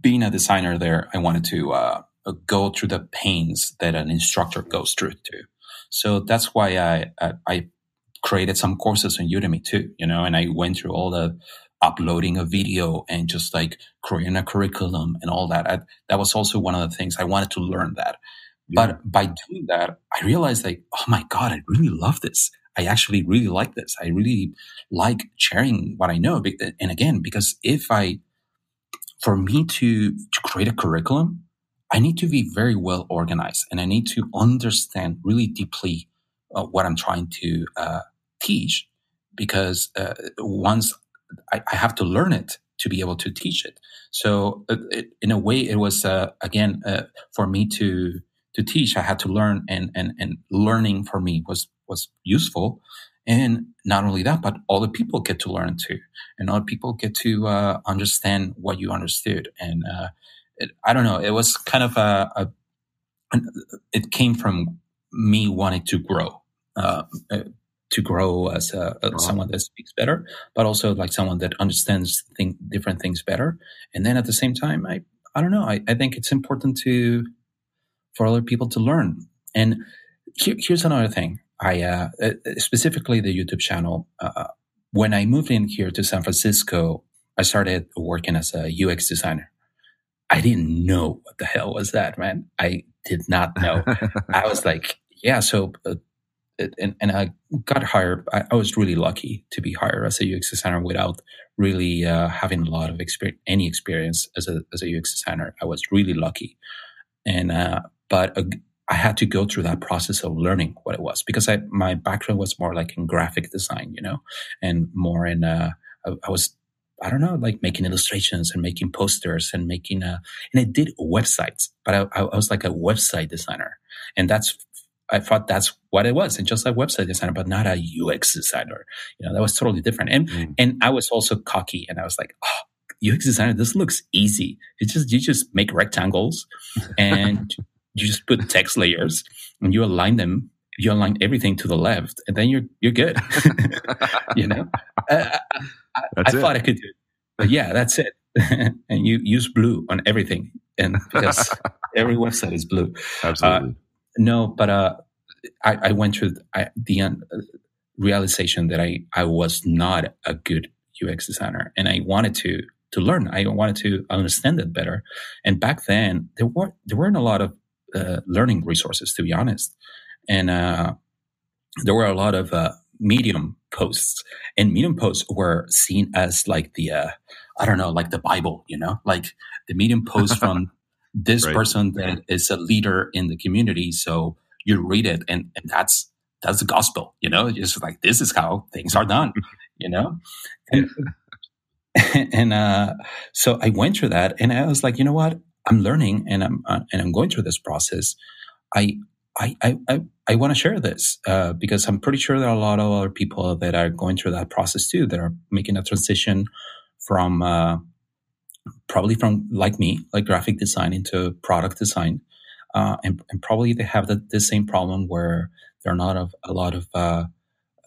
Being a designer there, I wanted to uh, go through the pains that an instructor goes through too. So that's why I, I, I created some courses on Udemy too, you know, and I went through all the uploading a video and just like creating a curriculum and all that. I, that was also one of the things I wanted to learn that. Yeah. But by doing that, I realized like, oh my God, I really love this. I actually really like this. I really like sharing what I know. And again, because if I, for me to, to create a curriculum, I need to be very well organized and I need to understand really deeply uh, what I'm trying to uh, teach because uh, once I, I, have to learn it to be able to teach it. So uh, it, in a way, it was, uh, again, uh, for me to, to teach, I had to learn and, and, and learning for me was was useful. And not only that, but all the people get to learn too, and all the people get to uh, understand what you understood. And uh, it, I don't know, it was kind of a, a it came from me wanting to grow, uh, uh to grow as a, a, someone that speaks better, but also like someone that understands think, different things better. And then at the same time, I I don't know, I, I think it's important to for other people to learn. And here, here's another thing. I uh, uh, specifically the YouTube channel. Uh, when I moved in here to San Francisco, I started working as a UX designer. I didn't know what the hell was that, man. I did not know. I was like, yeah. So, uh, and, and I got hired. I, I, was really lucky to be hired as a UX designer without really uh, having a lot of experience, any experience as a as a UX designer. I was really lucky, and uh, but I had to go through that process of learning what it was because I, my background was more like in graphic design, you know, and more in, uh, I, I was, I don't know, like making illustrations and making posters and making a, and I did websites, but I, I was like a website designer. And that's, I thought that's what it was. And just a website designer, but not a UX designer. You know, that was totally different. And, mm. and I was also cocky and I was like, oh, UX designer, this looks easy. It's just, you just make rectangles and you just put text layers and you align them you align everything to the left and then you're you're good you know uh, I, I thought I could do it. But yeah, that's it. and you use blue on everything. And because every website is blue. Absolutely. Uh, no, but uh, I, I, went through I, the uh, realization that I, I was not a good UX designer and I wanted to to learn. I wanted to understand it better. And back then, there were there weren't a lot of uh, learning resources, to be honest. And uh, there were a lot of uh, Medium posts, and Medium posts were seen as like the uh, I don't know, like the Bible, you know, like the Medium post from this right. person that is a leader in the community. So you read it, and, and that's that's the gospel, you know. It's like this is how things are done, you know. And, and uh, so I went through that, and I was like, you know what? I'm learning, and I'm uh, and I'm going through this process. I I, I, I, want to share this uh, because I'm pretty sure there are a lot of other people that are going through that process too, that are making a transition from uh, probably from like me, like graphic design into product design, uh, and, and, probably they have the, the, same problem where there are not a, a lot of uh,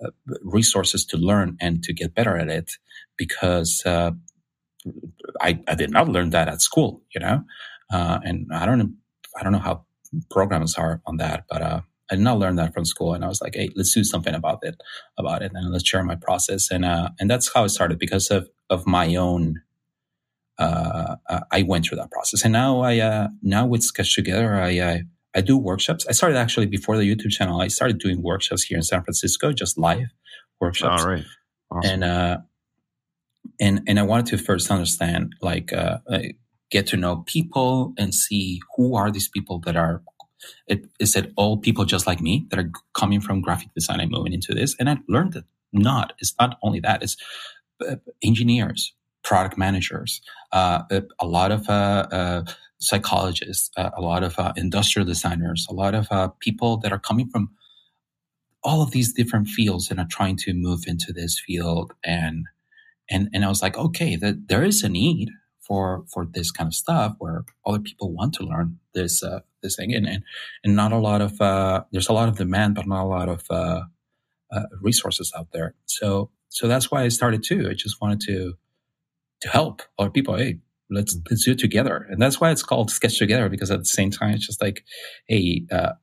uh, resources to learn and to get better at it because I, I, did not learn that at school, you know, and I don't know, I don't know how programs are on that. But uh, I did not learn that from school, and I was like, hey, let's do something about it, about it, and let's share my process. And uh, and that's how it started because of of my own. Uh, uh I went through that process, and now I uh, now with Sketch Together, I, I I do workshops. I started actually before the YouTube channel. I started doing workshops here in San Francisco, just live workshops. All right, awesome. and uh, and and I wanted to first understand like uh, get to know people and see who are these people that are it, is it all people just like me that are coming from graphic design and moving into this? And i learned that not. It's not only that. It's uh, engineers product managers uh, a lot of uh, uh, psychologists uh, a lot of uh, industrial designers a lot of people that are coming from all of these different fields and are trying to move into this field and and and i was like okay that there is a need for for this kind of stuff where other people want to learn this uh, this thing. And, and and not a lot of uh, there's a lot of demand but not a lot of uh, uh, resources out there. So so that's why I started too. I just wanted to to help other people. Hey let's mm. let's do it together. And that's why it's called sketch together because at the same time it's just like hey uh,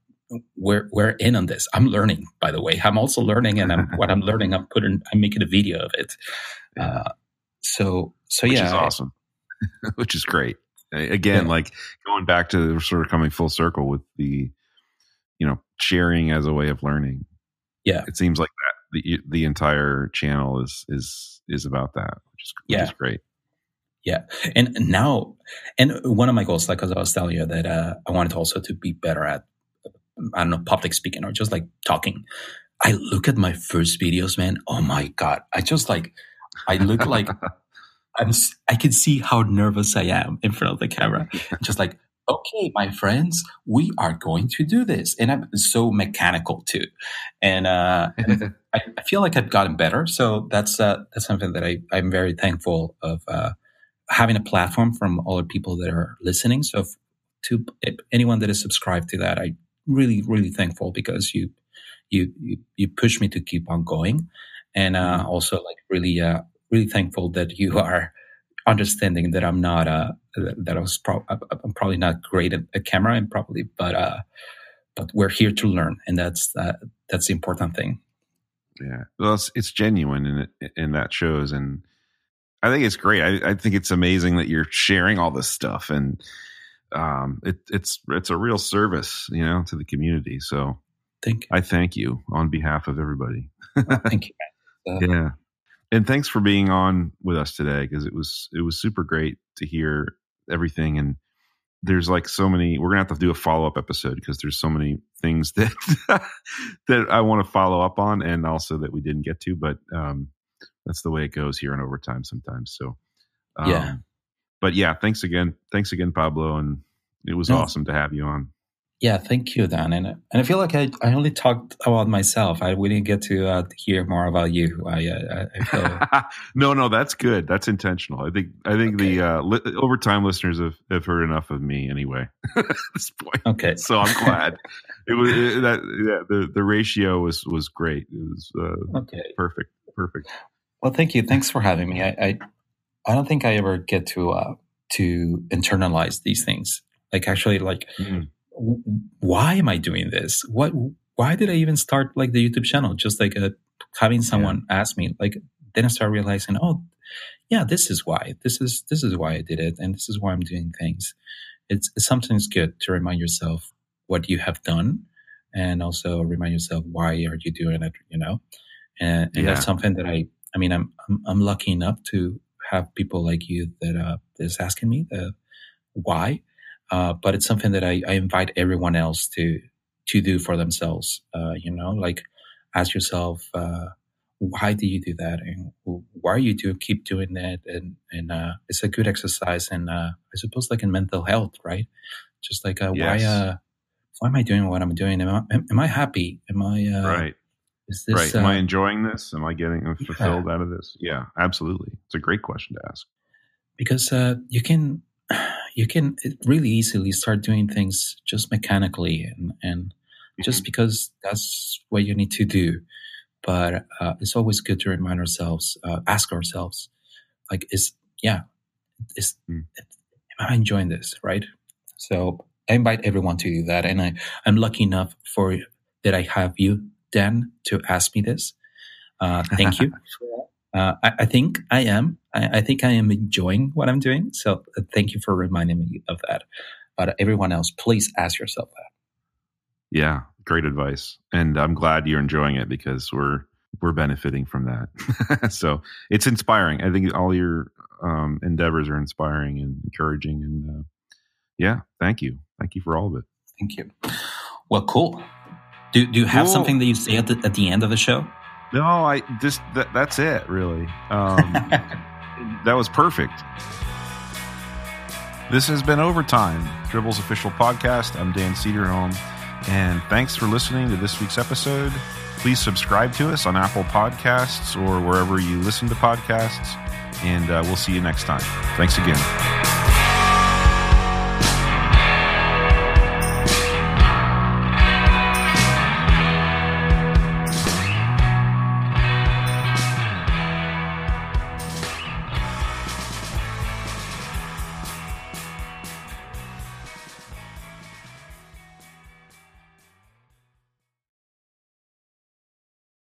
we're we're in on this I'm learning by the way I'm also learning and I'm, what I'm learning I'm putting I'm making a video of it uh, so so Which yeah is awesome which is great. Again, yeah. like going back to sort of coming full circle with the, you know, sharing as a way of learning. Yeah, it seems like that the the entire channel is is is about that, which is which yeah. is great. Yeah, and now, and one of my goals, like as I was telling you, that uh, I wanted also to be better at, I don't know, public speaking or just like talking. I look at my first videos, man. Oh my god, I just like, I look like I'm, I can see how nervous I am in front of the camera. Just like, okay, my friends, we are going to do this. And I'm so mechanical too. And, uh, and I, I, feel like I've gotten better. So that's, uh, that's something that I, I'm very thankful of, uh, having a platform from other people that are listening. So if, to anyone that is subscribed to that, I really, really thankful because you, you, you, you push me to keep on going. And, uh, mm-hmm. also like really, uh, really thankful that you are understanding that I'm not uh that I was pro- I'm probably not great at a camera and probably but uh but we're here to learn and that's uh, that's the important thing. Yeah, well, it's, it's genuine and it, and that shows and I think it's great. I, I think it's amazing that you're sharing all this stuff and um it, it's it's a real service you know to the community. So thank you. I thank you on behalf of everybody. oh, thank you. Uh, yeah and thanks for being on with us today because it was it was super great to hear everything and there's like so many we're gonna have to do a follow-up episode because there's so many things that that i want to follow up on and also that we didn't get to but um that's the way it goes here in overtime sometimes. So, um, Yeah. But yeah, thanks again, thanks again, Pablo, and it was awesome to have you on. Yeah, thank you, Dan. And and I feel like I, I only talked about myself. I we didn't get to uh, hear more about you. I I- I feel no, no, that's good. That's intentional. I think I think the uh, li- overtime listeners have, have heard enough of me anyway at this point. okay. So I'm glad it was it, that yeah, the the ratio was was great. It was uh, Okay. perfect, perfect. Well, thank you. Thanks for having me. I I, I don't think I ever get to uh, to internalize these things. Like actually, like Mm. w- why am I doing this? What? Why did I even start like the YouTube channel? Just like uh having someone ask me. Like then I start realizing, oh, yeah, this is why. This is this is why I did it, and this is why I'm doing things. It's, it's sometimes good to remind yourself what you have done, and also remind yourself why are you doing it. You know, and, and Yeah. that's something that I. I mean, I'm, I'm I'm lucky enough to have people like you that uh, is asking me the why, uh, but it's something that I, I invite everyone else to to do for themselves. Uh, you know, like ask yourself, uh, why do you do that, and why are you do keep doing that, and and uh, it's a good exercise, and uh, I suppose like in mental health, right? Just like uh, Yes. why uh, why am I doing what I'm doing? Am I am, am I happy? Am I uh, right, Is this right. Am I uh, enjoying this? Am I getting fulfilled out of this? Yeah, absolutely. It's a great question to ask. because uh, you can you can really easily start doing things just mechanically and and just because that's what you need to do. But uh, it's always good to remind ourselves, uh, ask ourselves, like, is yeah, is Mm. am I enjoying this, right? So I invite everyone to do that, and I I'm lucky enough for that I have you, Dan, to ask me this. Uh, thank you. Uh, I, I think I am. I, I think I am enjoying what I'm doing. So uh, thank you for reminding me of that. But everyone else, please ask yourself that. Yeah, great advice, and I'm glad you're enjoying it because we're we're benefiting from that. so it's inspiring. I think all your um, endeavors are inspiring and encouraging, and uh, yeah, thank you, thank you for all of it. Thank you. Well, cool. Do, do you have Cool. something that you say at the, at the end of the show? No, I just that, that's it, really. Um, that was perfect. This has been Overtime, Dribbble's official podcast. I'm Dan Cederholm, and thanks for listening to this week's episode. Please subscribe to us on Apple Podcasts or wherever you listen to podcasts, and uh, we'll see you next time. Thanks again.